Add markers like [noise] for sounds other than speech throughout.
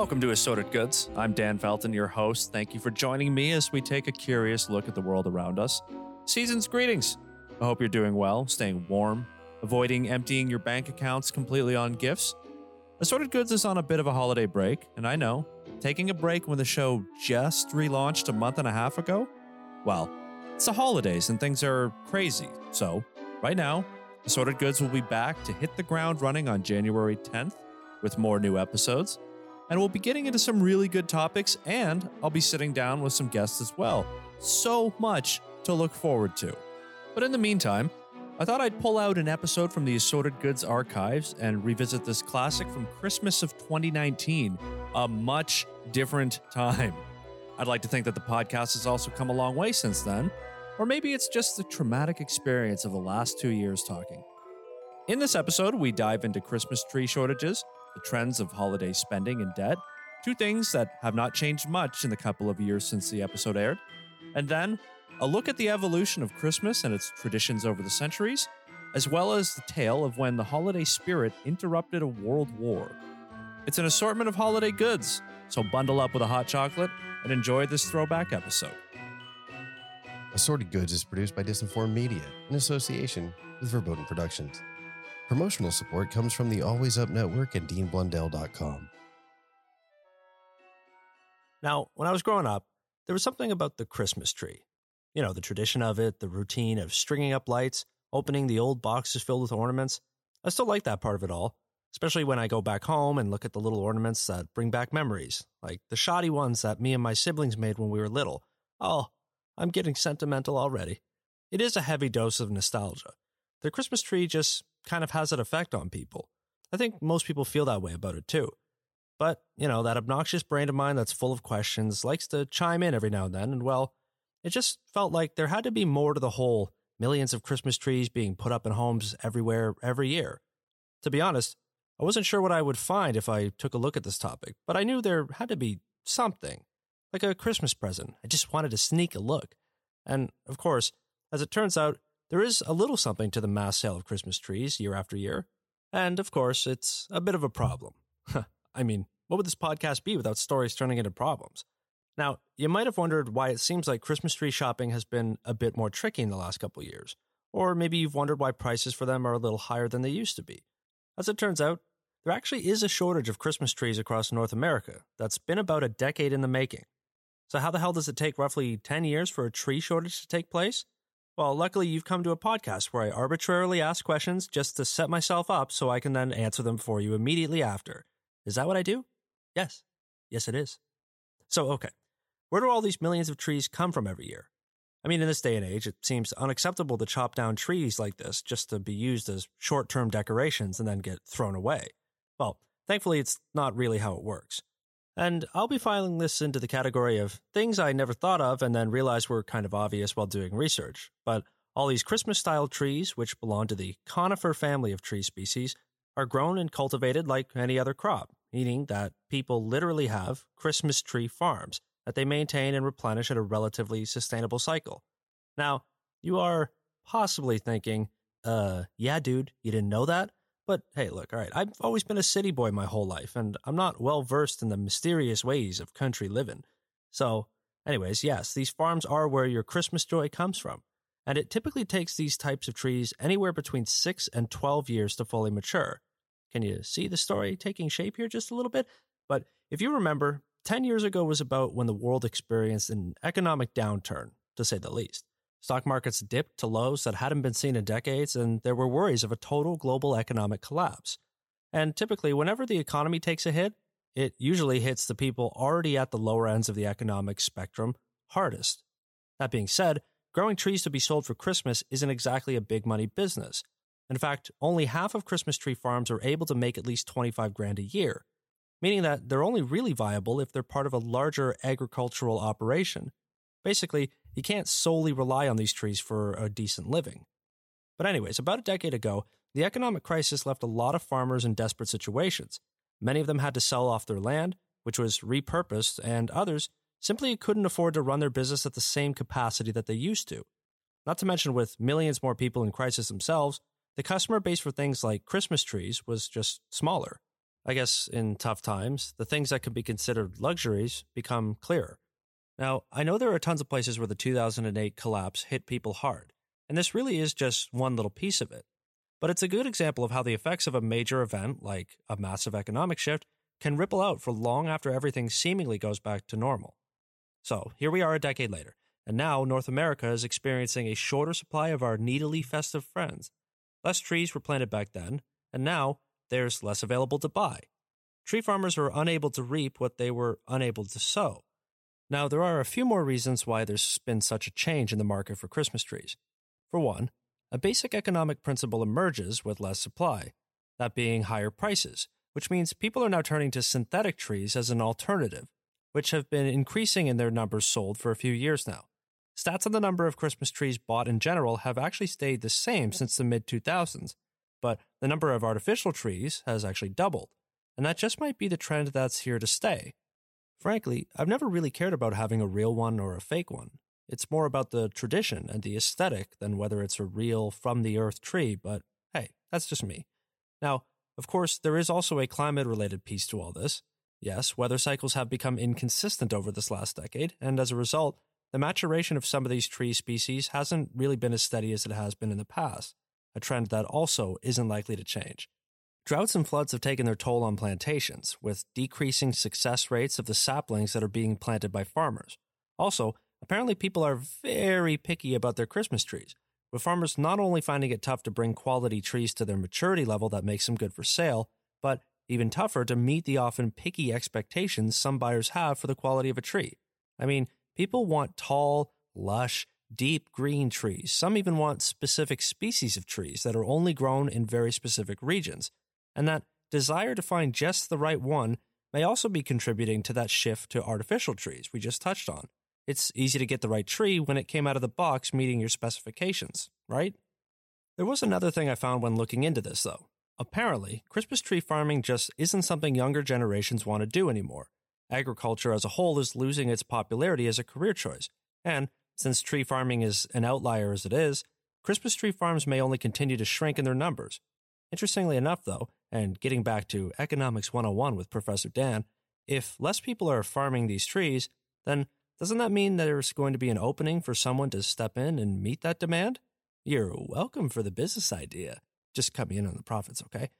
Welcome to Assorted Goods. I'm Dan Felton, your host. Thank you for joining me as we take a curious look at the world around us. Season's greetings. I hope you're doing well, staying warm, avoiding emptying your bank accounts completely on gifts. Assorted Goods is on a bit of a holiday break, and I know, taking a break when the show just relaunched a month and a half ago? Well, it's the holidays and things are crazy. So, right now, Assorted Goods will be back to hit the ground running on January 10th with more new episodes and we'll be getting into some really good topics, and I'll be sitting down with some guests as well. So much to look forward to. But in the meantime, I thought I'd pull out an episode from the Assorted Goods archives and revisit this classic from Christmas of 2019, a much different time. I'd like to think that the podcast has also come a long way since then, or maybe it's just the traumatic experience of the last two years talking. In this episode, we dive into Christmas tree shortages, the trends of holiday spending and debt, two things that have not changed much in the couple of years since the episode aired, and then a look at the evolution of Christmas and its traditions over the centuries, as well as the tale of when the holiday spirit interrupted a world war. It's an assortment of holiday goods, so bundle up with a hot chocolate and enjoy this throwback episode. Assorted Goods is produced by Disinformed Media in association with Verboten Productions. Promotional support comes from the Always Up Network and DeanBlundell.com. Now, when I was growing up, there was something about the Christmas tree. You know, the tradition of it, the routine of stringing up lights, opening the old boxes filled with ornaments. I still like that part of it all, especially when I go back home and look at the little ornaments that bring back memories, like the shoddy ones that me and my siblings made when we were little. Oh, I'm getting sentimental already. It is a heavy dose of nostalgia. The Christmas tree just kind of has that effect on people. I think most people feel that way about it too. But, you know, that obnoxious brain of mine that's full of questions likes to chime in every now and then, and well, it just felt like there had to be more to the whole millions of Christmas trees being put up in homes everywhere every year. To be honest, I wasn't sure what I would find if I took a look at this topic, but I knew there had to be something, like a Christmas present. I just wanted to sneak a look. And, of course, as it turns out, there is a little something to the mass sale of Christmas trees year after year. And, of course, it's a bit of a problem. [laughs] I mean, what would this podcast be without stories turning into problems? Now, you might have wondered why it seems like Christmas tree shopping has been a bit more tricky in the last couple years. Or maybe you've wondered why prices for them are a little higher than they used to be. As it turns out, there actually is a shortage of Christmas trees across North America that's been about a decade in the making. So, how the hell does it take roughly 10 years for a tree shortage to take place? Well, luckily, you've come to a podcast where I arbitrarily ask questions just to set myself up so I can then answer them for you immediately after. Is that what I do? Yes. Yes, it is. So, okay. Where do all these millions of trees come from every year? I mean, in this day and age, it seems unacceptable to chop down trees like this just to be used as short term decorations and then get thrown away. Well, thankfully, it's not really how it works. And I'll be filing this into the category of things I never thought of and then realized were kind of obvious while doing research. But all these Christmas style trees, which belong to the conifer family of tree species, are grown and cultivated like any other crop, meaning that people literally have Christmas tree farms that they maintain and replenish at a relatively sustainable cycle. Now, you are possibly thinking, uh, yeah, dude, you didn't know that? But hey, look, all right, I've always been a city boy my whole life, and I'm not well versed in the mysterious ways of country living. So, anyways, yes, these farms are where your Christmas joy comes from. And it typically takes these types of trees anywhere between 6 and 12 years to fully mature. Can you see the story taking shape here just a little bit? But if you remember, 10 years ago was about when the world experienced an economic downturn, to say the least. Stock markets dipped to lows that hadn't been seen in decades, and there were worries of a total global economic collapse. And typically, whenever the economy takes a hit, it usually hits the people already at the lower ends of the economic spectrum hardest. That being said, growing trees to be sold for Christmas isn't exactly a big money business. In fact, only half of Christmas tree farms are able to make at least 25 grand a year, meaning that they're only really viable if they're part of a larger agricultural operation. Basically, you can't solely rely on these trees for a decent living. But, anyways, about a decade ago, the economic crisis left a lot of farmers in desperate situations. Many of them had to sell off their land, which was repurposed, and others simply couldn't afford to run their business at the same capacity that they used to. Not to mention, with millions more people in crisis themselves, the customer base for things like Christmas trees was just smaller. I guess in tough times, the things that could be considered luxuries become clearer. Now, I know there are tons of places where the 2008 collapse hit people hard, and this really is just one little piece of it. But it's a good example of how the effects of a major event, like a massive economic shift, can ripple out for long after everything seemingly goes back to normal. So, here we are a decade later, and now North America is experiencing a shorter supply of our needily festive friends. Less trees were planted back then, and now there's less available to buy. Tree farmers are unable to reap what they were unable to sow. Now, there are a few more reasons why there's been such a change in the market for Christmas trees. For one, a basic economic principle emerges with less supply, that being higher prices, which means people are now turning to synthetic trees as an alternative, which have been increasing in their numbers sold for a few years now. Stats on the number of Christmas trees bought in general have actually stayed the same since the mid 2000s, but the number of artificial trees has actually doubled, and that just might be the trend that's here to stay. Frankly, I've never really cared about having a real one or a fake one. It's more about the tradition and the aesthetic than whether it's a real from the earth tree, but hey, that's just me. Now, of course, there is also a climate related piece to all this. Yes, weather cycles have become inconsistent over this last decade, and as a result, the maturation of some of these tree species hasn't really been as steady as it has been in the past, a trend that also isn't likely to change. Droughts and floods have taken their toll on plantations, with decreasing success rates of the saplings that are being planted by farmers. Also, apparently people are very picky about their Christmas trees, with farmers not only finding it tough to bring quality trees to their maturity level that makes them good for sale, but even tougher to meet the often picky expectations some buyers have for the quality of a tree. I mean, people want tall, lush, deep green trees. Some even want specific species of trees that are only grown in very specific regions. And that desire to find just the right one may also be contributing to that shift to artificial trees we just touched on. It's easy to get the right tree when it came out of the box meeting your specifications, right? There was another thing I found when looking into this, though. Apparently, Christmas tree farming just isn't something younger generations want to do anymore. Agriculture as a whole is losing its popularity as a career choice, and since tree farming is an outlier as it is, Christmas tree farms may only continue to shrink in their numbers. Interestingly enough, though, and getting back to Economics 101 with Professor Dan, if less people are farming these trees, then doesn't that mean there's going to be an opening for someone to step in and meet that demand? You're welcome for the business idea. Just cut me in on the profits, okay?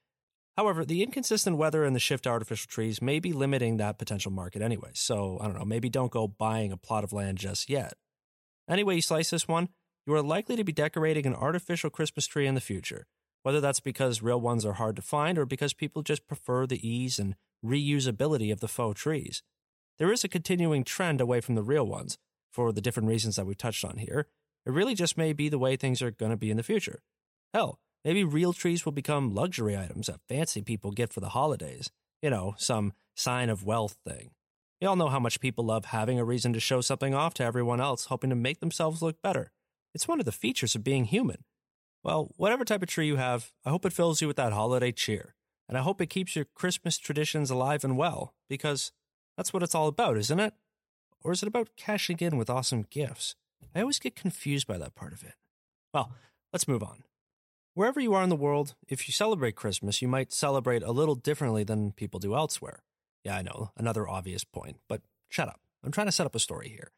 However, the inconsistent weather and the shift to artificial trees may be limiting that potential market anyway. So, I don't know, maybe don't go buying a plot of land just yet. Anyway, you slice this one, you are likely to be decorating an artificial Christmas tree in the future, whether that's because real ones are hard to find or because people just prefer the ease and reusability of the faux trees. There is a continuing trend away from the real ones, for the different reasons that we've touched on here. It really just may be the way things are going to be in the future. Hell, maybe real trees will become luxury items that fancy people get for the holidays. You know, some sign of wealth thing. We all know how much people love having a reason to show something off to everyone else, hoping to make themselves look better. It's one of the features of being human. Well, whatever type of tree you have, I hope it fills you with that holiday cheer. And I hope it keeps your Christmas traditions alive and well, because that's what it's all about, isn't it? Or is it about cashing in with awesome gifts? I always get confused by that part of it. Well, let's move on. Wherever you are in the world, if you celebrate Christmas, you might celebrate a little differently than people do elsewhere. Yeah, I know, another obvious point, but shut up. I'm trying to set up a story here.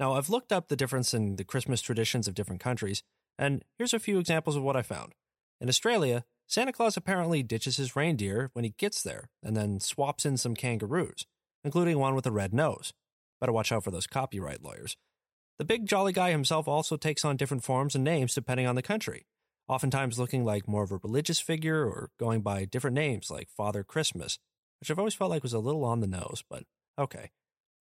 Now, I've looked up the difference in the Christmas traditions of different countries, and here's a few examples of what I found. In Australia, Santa Claus apparently ditches his reindeer when he gets there and then swaps in some kangaroos, including one with a red nose. Better watch out for those copyright lawyers. The big jolly guy himself also takes on different forms and names depending on the country, oftentimes looking like more of a religious figure or going by different names like Father Christmas which I've always felt like was a little on the nose, but okay.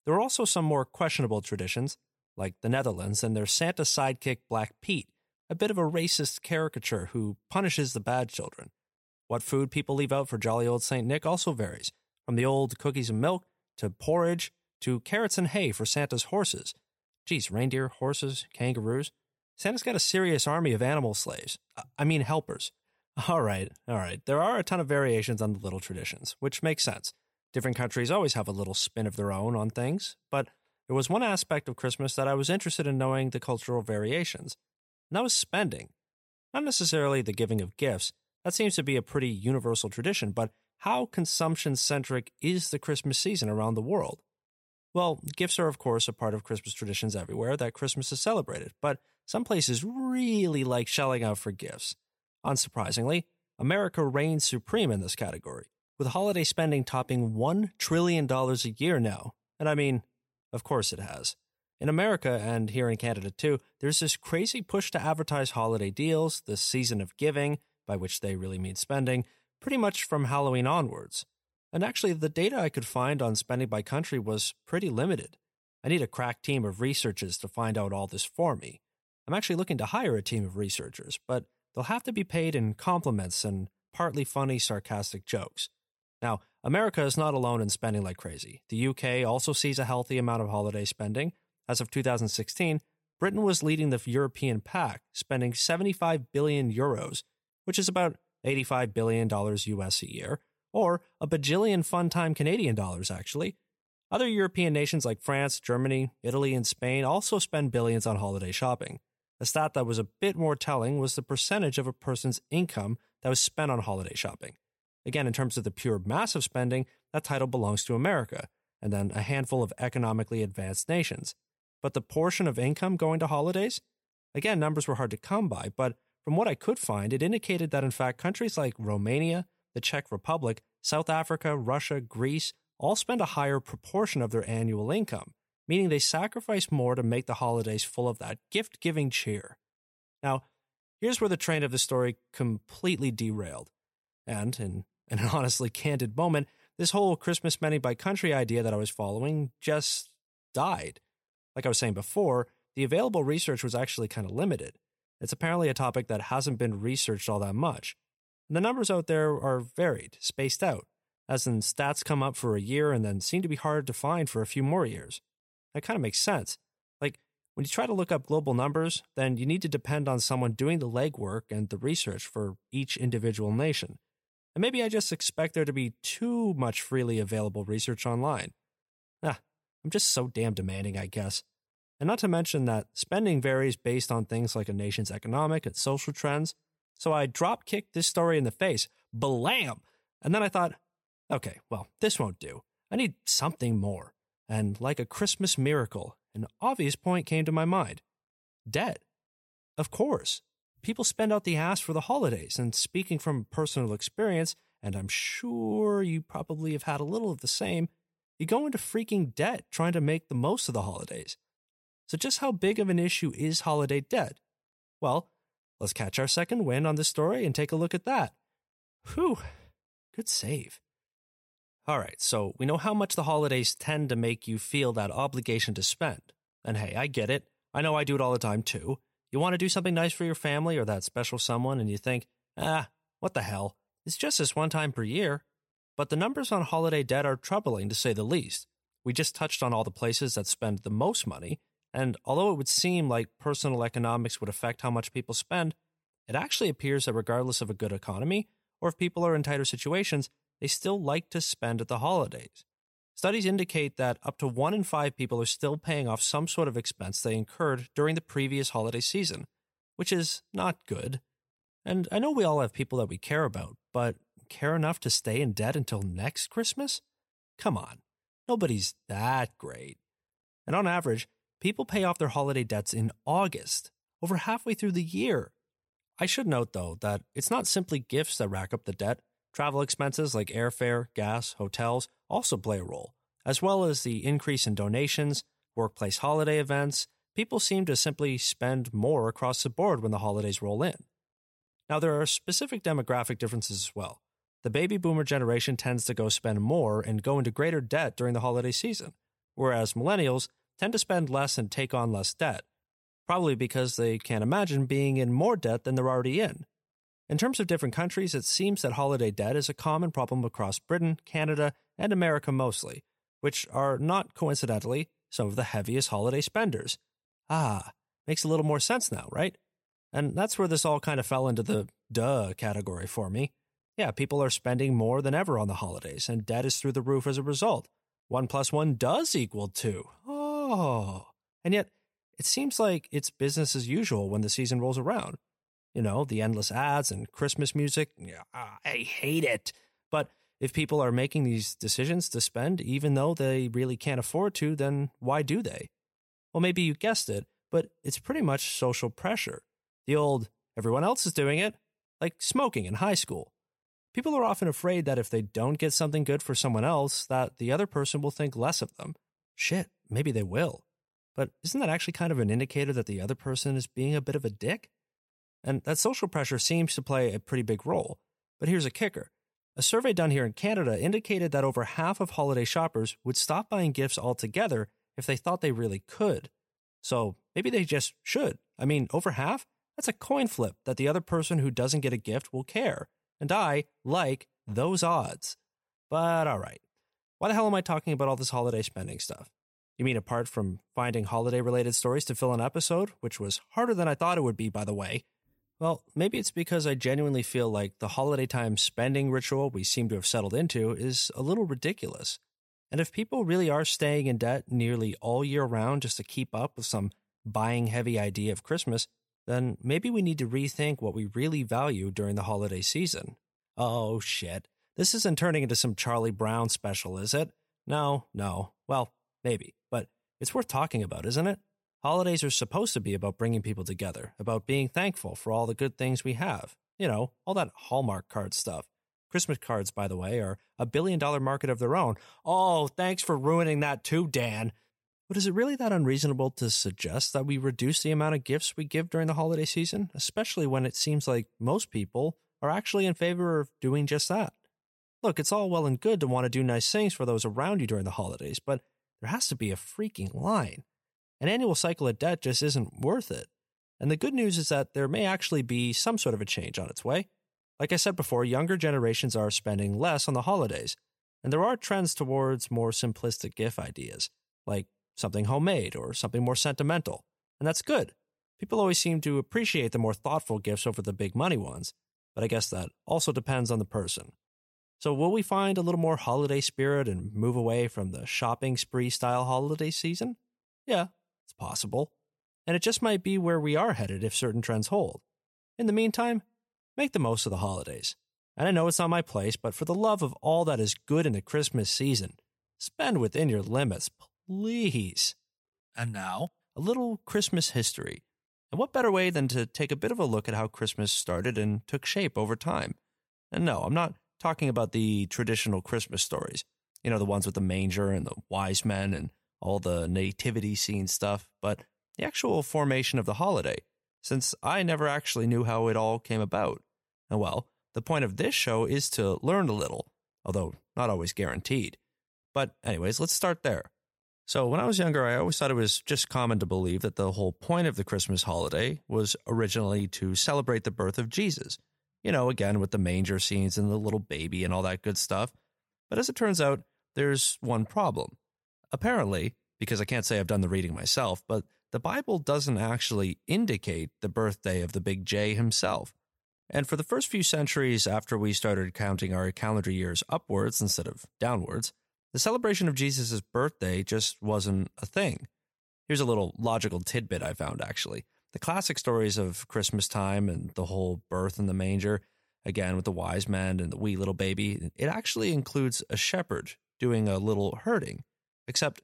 There are also some more questionable traditions, like the Netherlands and their Santa sidekick Black Pete, a bit of a racist caricature who punishes the bad children. What food people leave out for jolly old St. Nick also varies, from the old cookies and milk to porridge to carrots and hay for Santa's horses. Geez, reindeer, horses, kangaroos. Santa's got a serious army of animal slaves. I mean, helpers. [laughs] All right, all right. There are a ton of variations on the little traditions, which makes sense. Different countries always have a little spin of their own on things, but there was one aspect of Christmas that I was interested in knowing the cultural variations, and that was spending. Not necessarily the giving of gifts, that seems to be a pretty universal tradition, but how consumption centric is the Christmas season around the world? Well, gifts are, of course, a part of Christmas traditions everywhere that Christmas is celebrated, but some places really like shelling out for gifts. Unsurprisingly, America reigns supreme in this category, with holiday spending topping $1 trillion a year now. And I mean, of course it has. In America and here in Canada too, there's this crazy push to advertise holiday deals, the season of giving, by which they really mean spending, pretty much from Halloween onwards. And actually, the data I could find on spending by country was pretty limited. I need a crack team of researchers to find out all this for me. I'm actually looking to hire a team of researchers, but they'll have to be paid in compliments and partly funny, sarcastic jokes. Now, America is not alone in spending like crazy. The UK also sees a healthy amount of holiday spending. As of 2016, Britain was leading the European pack, spending 75 billion euros, which is about $85 billion US a year, or a bajillion fun time Canadian dollars, actually. Other European nations like France, Germany, Italy, and Spain also spend billions on holiday shopping. A stat that was a bit more telling was the percentage of a person's income that was spent on holiday shopping. Again, in terms of the pure massive spending, that title belongs to America, and then a handful of economically advanced nations. But the portion of income going to holidays? Again, numbers were hard to come by, but from what I could find, it indicated that in fact countries like Romania, the Czech Republic, South Africa, Russia, Greece all spend a higher proportion of their annual income, meaning they sacrifice more to make the holidays full of that gift giving cheer. Now, here's where the train of the story completely derailed. And, [laughs] in, an honestly candid moment, this whole Christmas spending by country idea that I was following just died. Like I was saying before, the available research was actually kind of limited. It's apparently a topic that hasn't been researched all that much. And The numbers out there are varied, spaced out, as in stats come up for a year and then seem to be hard to find for a few more years. That kind of makes sense. Like, when you try to look up global numbers, then you need to depend on someone doing the legwork and the research for each individual nation. And maybe I just expect there to be too much freely available research online. Ah, I'm just so damn demanding, I guess. And not to mention that spending varies based on things like a nation's economic and social trends. So I drop kicked this story in the face, blam! And then I thought, okay, well, this won't do. I need something more. And like a Christmas miracle, an obvious point came to my mind debt. Of course. People spend out the ass for the holidays, and speaking from personal experience, and I'm sure you probably have had a little of the same, you go into freaking debt trying to make the most of the holidays. So, just how big of an issue is holiday debt? Well, let's catch our second win on this story and take a look at that. Whew, good save. All right, so we know how much the holidays tend to make you feel that obligation to spend. And hey, I get it. I know I do it all the time too. You want to do something nice for your family or that special someone, and you think, ah, what the hell? It's just this one time per year. But the numbers on holiday debt are troubling to say the least. We just touched on all the places that spend the most money, and although it would seem like personal economics would affect how much people spend, it actually appears that regardless of a good economy, or if people are in tighter situations, they still like to spend at the holidays. Studies indicate that up to one in five people are still paying off some sort of expense they incurred during the previous holiday season, which is not good. And I know we all have people that we care about, but care enough to stay in debt until next Christmas? Come on, nobody's that great. And on average, People pay off their holiday debts in August, over halfway through the year. I should note, though, that it's not simply gifts that rack up the debt. Travel expenses like airfare, gas, hotels also play a role, as well as the increase in donations, workplace holiday events. People seem to simply spend more across the board when the holidays roll in. Now, there are specific demographic differences as well. The baby boomer generation tends to go spend more and go into greater debt during the holiday season, whereas millennials tend to spend less and take on less debt, probably because they can't imagine being in more debt than they're already in. In terms of different countries, it seems that holiday debt is a common problem across Britain, Canada, and America mostly, which are not coincidentally some of the heaviest holiday spenders. Ah, makes a little more sense now, right? And that's where this all kind of fell into the duh category for me. Yeah, people are spending more than ever on the holidays, and debt is through the roof as a result. One plus one does equal two. Oh. And yet, it seems like it's business as usual when the season rolls around. You know, the endless ads and Christmas music. Yeah, I hate it. But if people are making these decisions to spend even though they really can't afford to, then why do they? Well, maybe you guessed it, but it's pretty much social pressure. The old, everyone else is doing it, like smoking in high school. People are often afraid that if they don't get something good for someone else, that the other person will think less of them. Shit, maybe they will. But isn't that actually kind of an indicator that the other person is being a bit of a dick? And that social pressure seems to play a pretty big role. But here's a kicker. A survey done here in Canada indicated that over half of holiday shoppers would stop buying gifts altogether if they thought they really could. So maybe they just should. I mean, over half? That's a coin flip that the other person who doesn't get a gift will care. And I like those odds. But all right. Why the hell am I talking about all this holiday spending stuff? You mean apart from finding holiday related stories to fill an episode, which was harder than I thought it would be, by the way? Well, maybe it's because I genuinely feel like the holiday time spending ritual we seem to have settled into is a little ridiculous. And if people really are staying in debt nearly all year round just to keep up with some buying heavy idea of Christmas, then maybe we need to rethink what we really value during the holiday season. Oh, shit. This isn't turning into some Charlie Brown special, is it? No, no. Well, maybe, but it's worth talking about, isn't it? Holidays are supposed to be about bringing people together, about being thankful for all the good things we have. You know, all that Hallmark card stuff. Christmas cards, by the way, are a billion dollar market of their own. Oh, thanks for ruining that too, Dan. But is it really that unreasonable to suggest that we reduce the amount of gifts we give during the holiday season, especially when it seems like most people are actually in favor of doing just that? Look, it's all well and good to want to do nice things for those around you during the holidays, but there has to be a freaking line. An annual cycle of debt just isn't worth it. And the good news is that there may actually be some sort of a change on its way. Like I said before, younger generations are spending less on the holidays, and there are trends towards more simplistic gift ideas, like something homemade or something more sentimental. And that's good. People always seem to appreciate the more thoughtful gifts over the big money ones, but I guess that also depends on the person. So, will we find a little more holiday spirit and move away from the shopping spree style holiday season? Yeah, it's possible. And it just might be where we are headed if certain trends hold. In the meantime, make the most of the holidays. And I know it's not my place, but for the love of all that is good in the Christmas season, spend within your limits, please. And now, a little Christmas history. And what better way than to take a bit of a look at how Christmas started and took shape over time? And no, I'm not talking about the traditional Christmas stories, you know, the ones with the manger and the wise men and all the nativity scene stuff, but the actual formation of the holiday, since I never actually knew how it all came about. And well, the point of this show is to learn a little, although not always guaranteed. But, anyways, let's start there. So, when I was younger, I always thought it was just common to believe that the whole point of the Christmas holiday was originally to celebrate the birth of Jesus. You know, again, with the manger scenes and the little baby and all that good stuff. But as it turns out, there's one problem. Apparently, because I can't say I've done the reading myself, but the Bible doesn't actually indicate the birthday of the big J himself. And for the first few centuries after we started counting our calendar years upwards instead of downwards, the celebration of Jesus' birthday just wasn't a thing. Here's a little logical tidbit I found actually. The classic stories of Christmas time and the whole birth in the manger, again with the wise men and the wee little baby, it actually includes a shepherd doing a little herding, except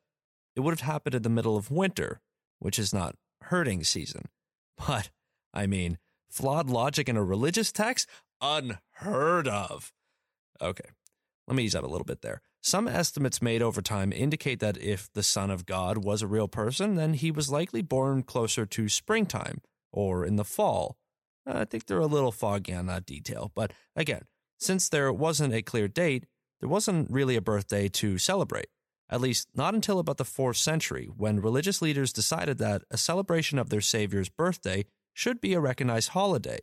it would have happened in the middle of winter, which is not herding season. [laughs] But, I mean, flawed logic in a religious text? Unheard of. Okay, let me ease up a little bit there. Some estimates made over time indicate that if the Son of God was a real person, then he was likely born closer to springtime or in the fall. Uh, I think they're a little foggy on that detail, but again, since there wasn't a clear date, there wasn't really a birthday to celebrate, at least not until about the 4th century, when religious leaders decided that a celebration of their Savior's birthday should be a recognized holiday.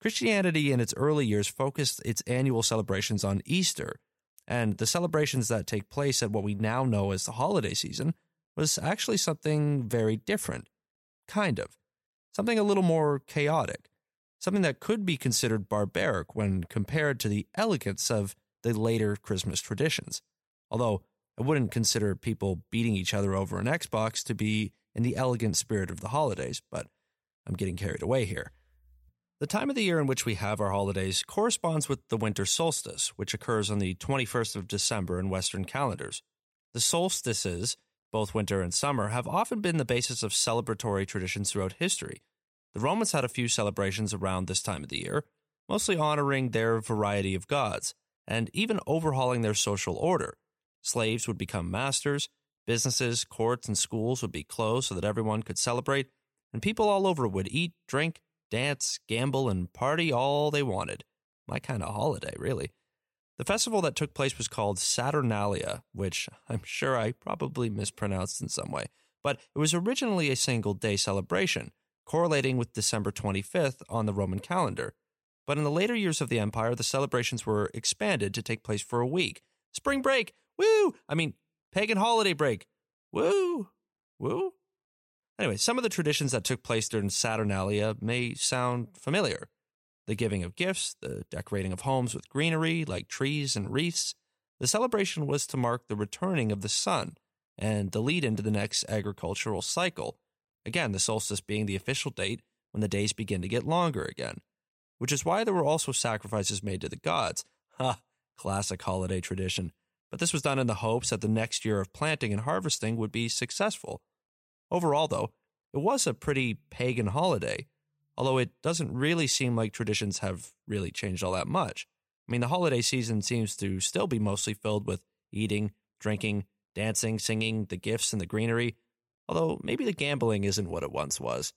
Christianity in its early years focused its annual celebrations on Easter, and the celebrations that take place at what we now know as the holiday season was actually something very different. Kind of. Something a little more chaotic. Something that could be considered barbaric when compared to the elegance of the later Christmas traditions. Although I wouldn't consider people beating each other over an Xbox to be in the elegant spirit of the holidays, but I'm getting carried away here. The time of the year in which we have our holidays corresponds with the winter solstice, which occurs on the 21st of December in Western calendars. The solstices, both winter and summer, have often been the basis of celebratory traditions throughout history. The Romans had a few celebrations around this time of the year, mostly honoring their variety of gods, and even overhauling their social order. Slaves would become masters, businesses, courts, and schools would be closed so that everyone could celebrate, and people all over would eat, drink, dance, gamble, and party all they wanted. My kind of holiday, really. The festival that took place was called Saturnalia, which I'm sure I probably mispronounced in some way, but it was originally a single day celebration, correlating with December 25th on the Roman calendar. But in the later years of the empire, the celebrations were expanded to take place for a week. Spring break, woo! I mean, pagan holiday break, woo! Woo! Anyway, some of the traditions that took place during Saturnalia may sound familiar. The giving of gifts, the decorating of homes with greenery like trees and wreaths. The celebration was to mark the returning of the sun and the lead into the next agricultural cycle. Again, the solstice being the official date when the days begin to get longer again, which is why there were also sacrifices made to the gods. Ha! Classic holiday tradition. But this was done in the hopes that the next year of planting and harvesting would be successful. Overall, though, it was a pretty pagan holiday, although it doesn't really seem like traditions have really changed all that much. I mean, the holiday season seems to still be mostly filled with eating, drinking, dancing, singing, the gifts, and the greenery, although maybe the gambling isn't what it once was.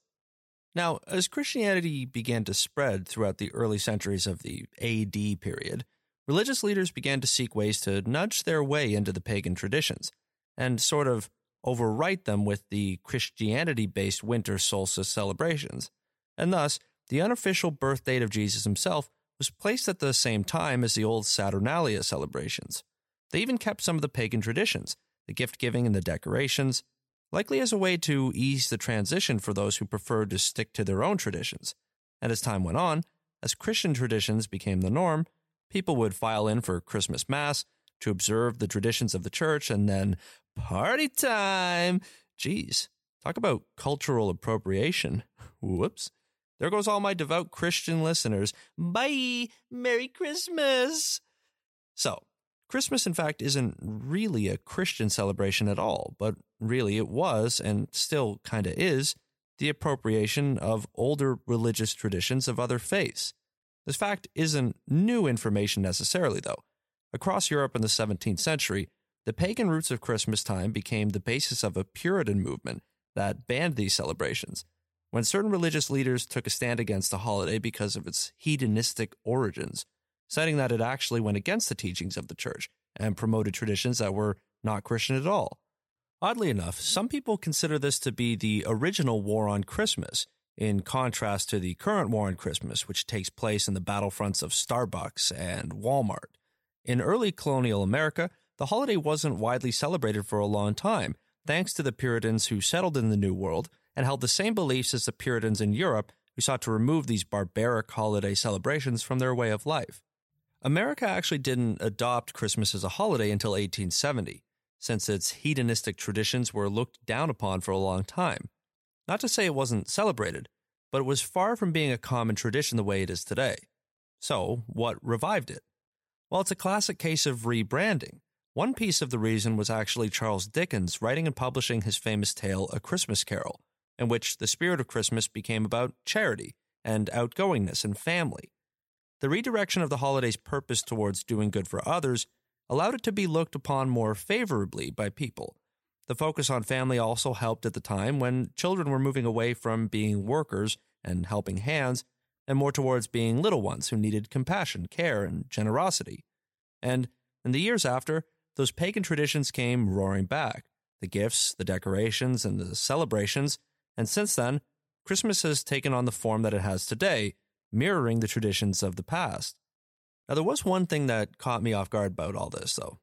Now, as Christianity began to spread throughout the early centuries of the AD period, religious leaders began to seek ways to nudge their way into the pagan traditions and sort of overwrite them with the Christianity based winter solstice celebrations. And thus, the unofficial birth date of Jesus himself was placed at the same time as the old Saturnalia celebrations. They even kept some of the pagan traditions, the gift giving and the decorations, likely as a way to ease the transition for those who preferred to stick to their own traditions. And as time went on, as Christian traditions became the norm, people would file in for Christmas Mass to observe the traditions of the church and then Party time. Jeez, talk about cultural appropriation. [laughs] Whoops. There goes all my devout Christian listeners. Bye. Merry Christmas. So, Christmas, in fact, isn't really a Christian celebration at all, but really it was, and still kind of is, the appropriation of older religious traditions of other faiths. This fact isn't new information necessarily, though. Across Europe in the 17th century, the pagan roots of Christmas time became the basis of a Puritan movement that banned these celebrations. When certain religious leaders took a stand against the holiday because of its hedonistic origins, citing that it actually went against the teachings of the church and promoted traditions that were not Christian at all. Oddly enough, some people consider this to be the original war on Christmas, in contrast to the current war on Christmas, which takes place in the battlefronts of Starbucks and Walmart. In early colonial America, the holiday wasn't widely celebrated for a long time, thanks to the Puritans who settled in the New World and held the same beliefs as the Puritans in Europe who sought to remove these barbaric holiday celebrations from their way of life. America actually didn't adopt Christmas as a holiday until 1870, since its hedonistic traditions were looked down upon for a long time. Not to say it wasn't celebrated, but it was far from being a common tradition the way it is today. So, what revived it? Well, it's a classic case of rebranding. One piece of the reason was actually Charles Dickens writing and publishing his famous tale, A Christmas Carol, in which the spirit of Christmas became about charity and outgoingness and family. The redirection of the holiday's purpose towards doing good for others allowed it to be looked upon more favorably by people. The focus on family also helped at the time when children were moving away from being workers and helping hands and more towards being little ones who needed compassion, care, and generosity. And in the years after, those pagan traditions came roaring back the gifts, the decorations, and the celebrations. And since then, Christmas has taken on the form that it has today, mirroring the traditions of the past. Now, there was one thing that caught me off guard about all this, though.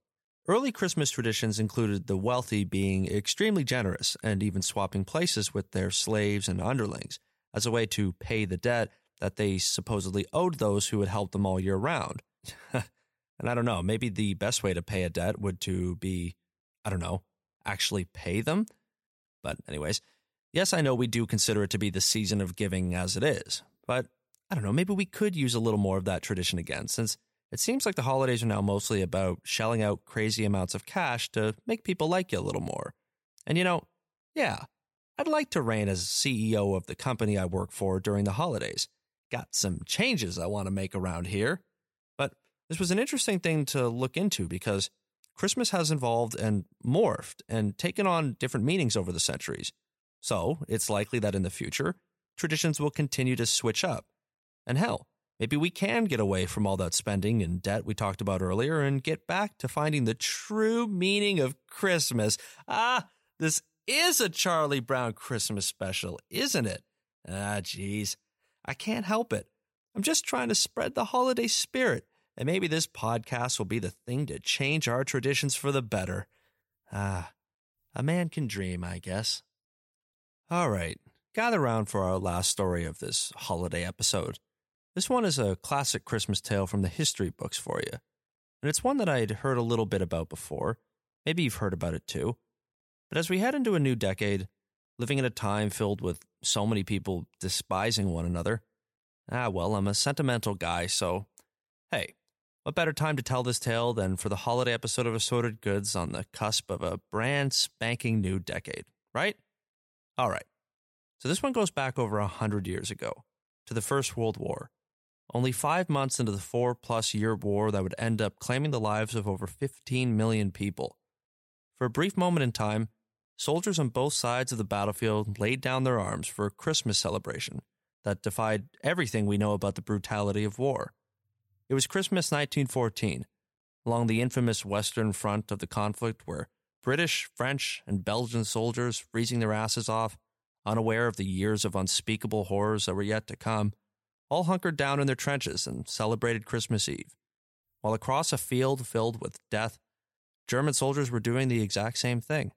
Early Christmas traditions included the wealthy being extremely generous and even swapping places with their slaves and underlings as a way to pay the debt that they supposedly owed those who had helped them all year round. [laughs] And I don't know, maybe the best way to pay a debt would to be, I don't know, actually pay them. But anyways, yes, I know we do consider it to be the season of giving as it is, but I don't know, maybe we could use a little more of that tradition again, since it seems like the holidays are now mostly about shelling out crazy amounts of cash to make people like you a little more. And you know, yeah, I'd like to reign as CEO of the company I work for during the holidays. Got some changes I want to make around here. This was an interesting thing to look into because Christmas has evolved and morphed and taken on different meanings over the centuries. So it's likely that in the future, traditions will continue to switch up. And hell, maybe we can get away from all that spending and debt we talked about earlier and get back to finding the true meaning of Christmas. Ah, this is a Charlie Brown Christmas special, isn't it? Ah, jeez. I can't help it. I'm just trying to spread the holiday spirit, and maybe this podcast will be the thing to change our traditions for the better. Ah, a man can dream, I guess. All right, gather round for our last story of this holiday episode. This one is a classic Christmas tale from the history books for you, and it's one that I'd heard a little bit about before. Maybe you've heard about it too. But as we head into a new decade, living in a time filled with so many people despising one another, ah, well, I'm a sentimental guy, so hey, what better time to tell this tale than for the holiday episode of Assorted Goods on the cusp of a brand spanking new decade, right? All right. So this one goes back over a hundred years ago to the First World War. Only five months into the four plus year war that would end up claiming the lives of over 15 million people. For a brief moment in time, soldiers on both sides of the battlefield laid down their arms for a Christmas celebration that defied everything we know about the brutality of war. It was Christmas 1914, along the infamous Western Front of the conflict, where British, French, and Belgian soldiers, freezing their asses off, unaware of the years of unspeakable horrors that were yet to come, all hunkered down in their trenches and celebrated Christmas Eve. While across a field filled with death, German soldiers were doing the exact same thing.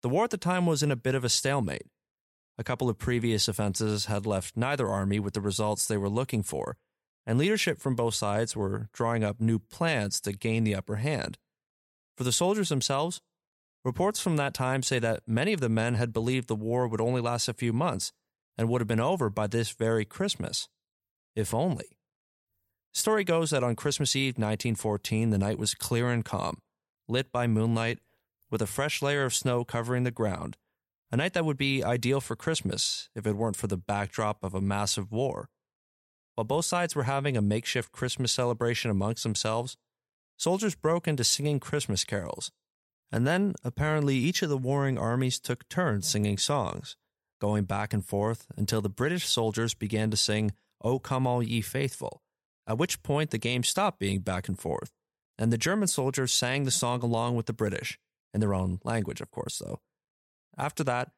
The war at the time was in a bit of a stalemate. A couple of previous offenses had left neither army with the results they were looking for, and leadership from both sides were drawing up new plans to gain the upper hand. For the soldiers themselves, reports from that time say that many of the men had believed the war would only last a few months and would have been over by this very Christmas. If only. Story goes that on Christmas Eve 1914, the night was clear and calm, lit by moonlight with a fresh layer of snow covering the ground, a night that would be ideal for Christmas if it weren't for the backdrop of a massive war. While both sides were having a makeshift Christmas celebration amongst themselves, soldiers broke into singing Christmas carols. And then, apparently, each of the warring armies took turns singing songs, going back and forth until the British soldiers began to sing, O Come All Ye Faithful, at which point the game stopped being back and forth, and the German soldiers sang the song along with the British, in their own language, of course, though. After that,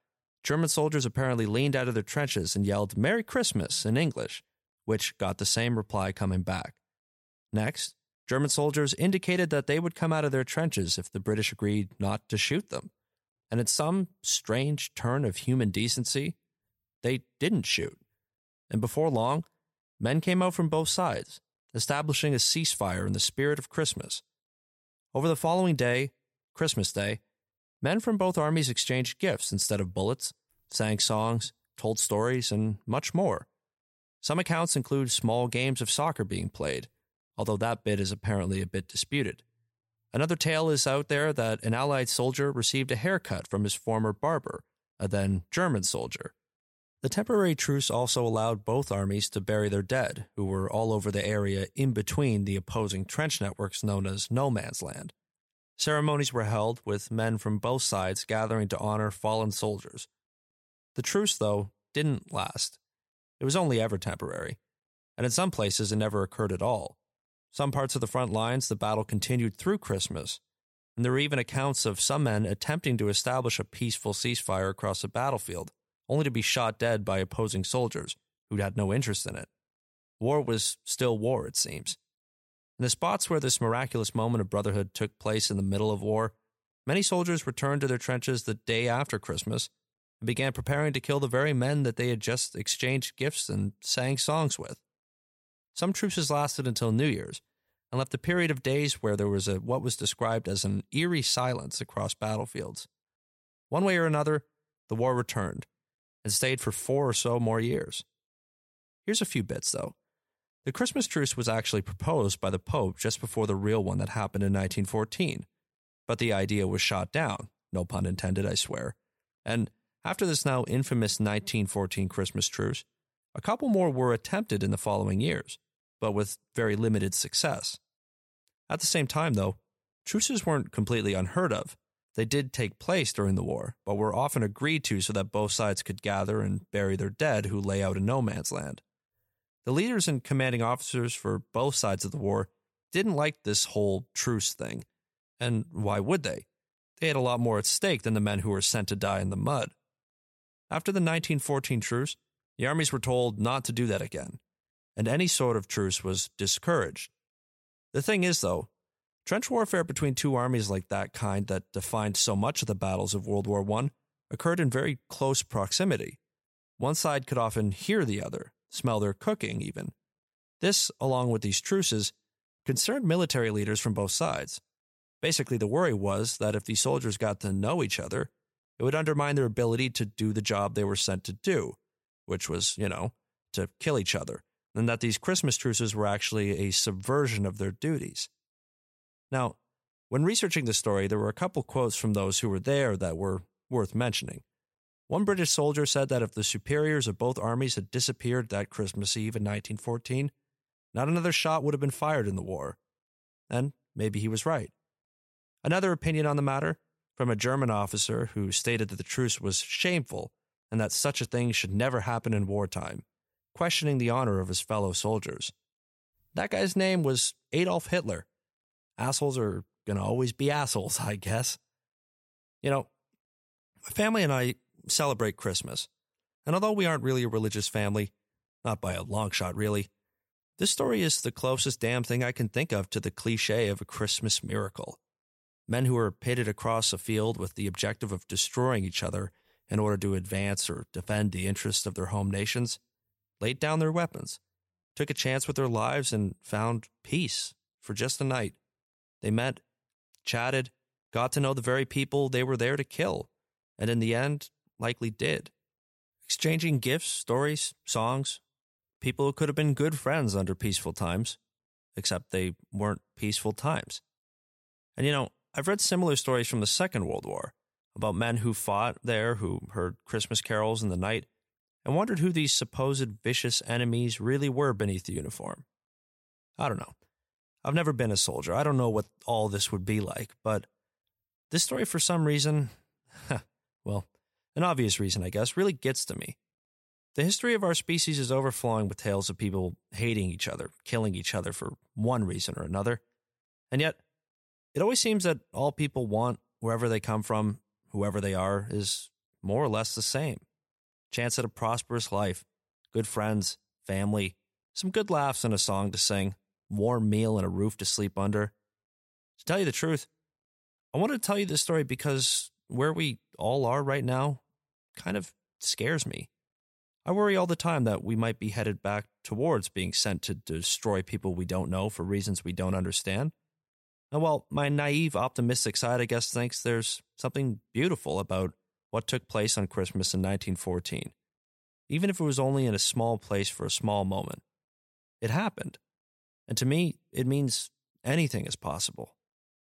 German soldiers apparently leaned out of their trenches and yelled Merry Christmas in English, which got the same reply coming back. Next, German soldiers indicated that they would come out of their trenches if the British agreed not to shoot them. And in some strange turn of human decency, they didn't shoot. And before long, men came out from both sides, establishing a ceasefire in the spirit of Christmas. Over the following day, Christmas Day, men from both armies exchanged gifts instead of bullets, sang songs, told stories, and much more. Some accounts include small games of soccer being played, although that bit is apparently a bit disputed. Another tale is out there that an Allied soldier received a haircut from his former barber, a then German soldier. The temporary truce also allowed both armies to bury their dead, who were all over the area in between the opposing trench networks known as No Man's Land. Ceremonies were held, with men from both sides gathering to honor fallen soldiers. The truce, though, didn't last. It was only ever temporary, and in some places it never occurred at all. Some parts of the front lines, the battle continued through Christmas, and there were even accounts of some men attempting to establish a peaceful ceasefire across the battlefield, only to be shot dead by opposing soldiers who had no interest in it. War was still war, it seems. In the spots where this miraculous moment of brotherhood took place in the middle of war, many soldiers returned to their trenches the day after Christmas began preparing to kill the very men that they had just exchanged gifts and sang songs with. Some truces lasted until New Year's and left a period of days where there was a, what was described as an eerie silence across battlefields. One way or another, the war returned and stayed for four or so more years. Here's a few bits, though. The Christmas truce was actually proposed by the Pope just before the real one that happened in 1914. But the idea was shot down. No pun intended, I swear. And after this now infamous 1914 Christmas truce, a couple more were attempted in the following years, but with very limited success. At the same time, though, truces weren't completely unheard of. They did take place during the war, but were often agreed to so that both sides could gather and bury their dead who lay out in no man's land. The leaders and commanding officers for both sides of the war didn't like this whole truce thing. And why would they? They had a lot more at stake than the men who were sent to die in the mud. After the 1914 truce, the armies were told not to do that again, and any sort of truce was discouraged. The thing is, though, trench warfare between two armies like that kind that defined so much of the battles of World War I occurred in very close proximity. One side could often hear the other, smell their cooking, even. This, along with these truces, concerned military leaders from both sides. Basically, the worry was that if these soldiers got to know each other, it would undermine their ability to do the job they were sent to do, which was, you know, to kill each other, and that these Christmas truces were actually a subversion of their duties. Now, when researching the story, there were a couple quotes from those who were there that were worth mentioning. One British soldier said that if the superiors of both armies had disappeared that Christmas Eve in 1914, not another shot would have been fired in the war. And maybe he was right. Another opinion on the matter from a German officer who stated that the truce was shameful and that such a thing should never happen in wartime, questioning the honor of his fellow soldiers. That guy's name was Adolf Hitler. Assholes are going to always be assholes, I guess. You know, my family and I celebrate Christmas. And although we aren't really a religious family, not by a long shot, really, this story is the closest damn thing I can think of to the cliche of a Christmas miracle. Men who are pitted across a field with the objective of destroying each other in order to advance or defend the interests of their home nations laid down their weapons, took a chance with their lives, and found peace for just a night. They met, chatted, got to know the very people they were there to kill, and in the end, likely did. Exchanging gifts, stories, songs, people who could have been good friends under peaceful times, except they weren't peaceful times. And you know, I've read similar stories from the Second World War about men who fought there, who heard Christmas carols in the night, and wondered who these supposed vicious enemies really were beneath the uniform. I don't know. I've never been a soldier. I don't know what all this would be like, but this story, for some reason, [laughs] well, an obvious reason, I guess, really gets to me. The history of our species is overflowing with tales of people hating each other, killing each other for one reason or another. And yet, it always seems that all people want, wherever they come from, whoever they are, is more or less the same chance at a prosperous life, good friends, family, some good laughs and a song to sing, warm meal and a roof to sleep under. To tell you the truth, I wanted to tell you this story because where we all are right now kind of scares me. I worry all the time that we might be headed back towards being sent to destroy people we don't know for reasons we don't understand. Uh, and while my naive, optimistic side, I guess, thinks there's something beautiful about what took place on Christmas in 1914, even if it was only in a small place for a small moment, it happened. And to me, it means anything is possible,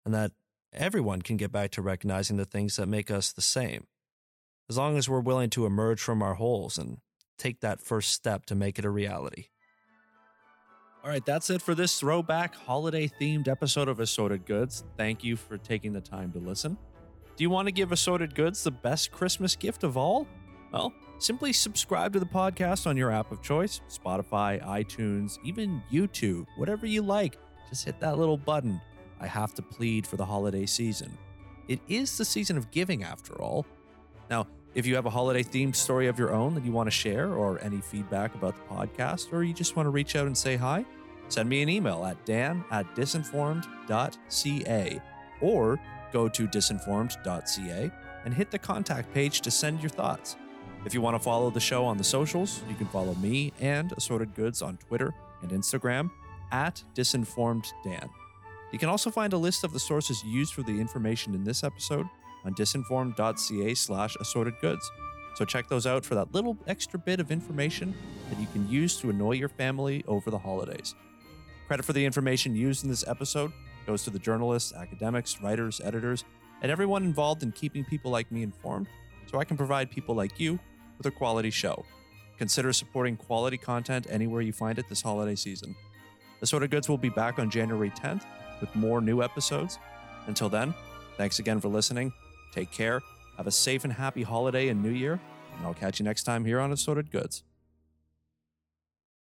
and that everyone can get back to recognizing the things that make us the same as long as we're willing to emerge from our holes and take that first step to make it a reality. All right, that's it for this throwback holiday themed episode of Assorted Goods. Thank you for taking the time to listen. Do you want to give Assorted Goods the best Christmas gift of all? Well, simply subscribe to the podcast on your app of choice Spotify, iTunes, even YouTube, whatever you like. Just hit that little button. I have to plead for the holiday season. It is the season of giving, after all. Now, if you have a holiday themed story of your own that you want to share, or any feedback about the podcast, or you just want to reach out and say hi, send me an email at dan at disinformed.ca or go to disinformed.ca and hit the contact page to send your thoughts. If you want to follow the show on the socials, you can follow me and Assorted Goods on Twitter and Instagram at disinformeddan. You can also find a list of the sources used for the information in this episode on disinformed.ca slash assorted goods. So check those out for that little extra bit of information that you can use to annoy your family over the holidays. Credit for the information used in this episode goes to the journalists, academics, writers, editors, and everyone involved in keeping people like me informed so I can provide people like you with a quality show. Consider supporting quality content anywhere you find it this holiday season. Assorted Goods will be back on January 10th with more new episodes. Until then, thanks again for listening. Take care, have a safe and happy holiday and new year, and I'll catch you next time here on Assorted Goods.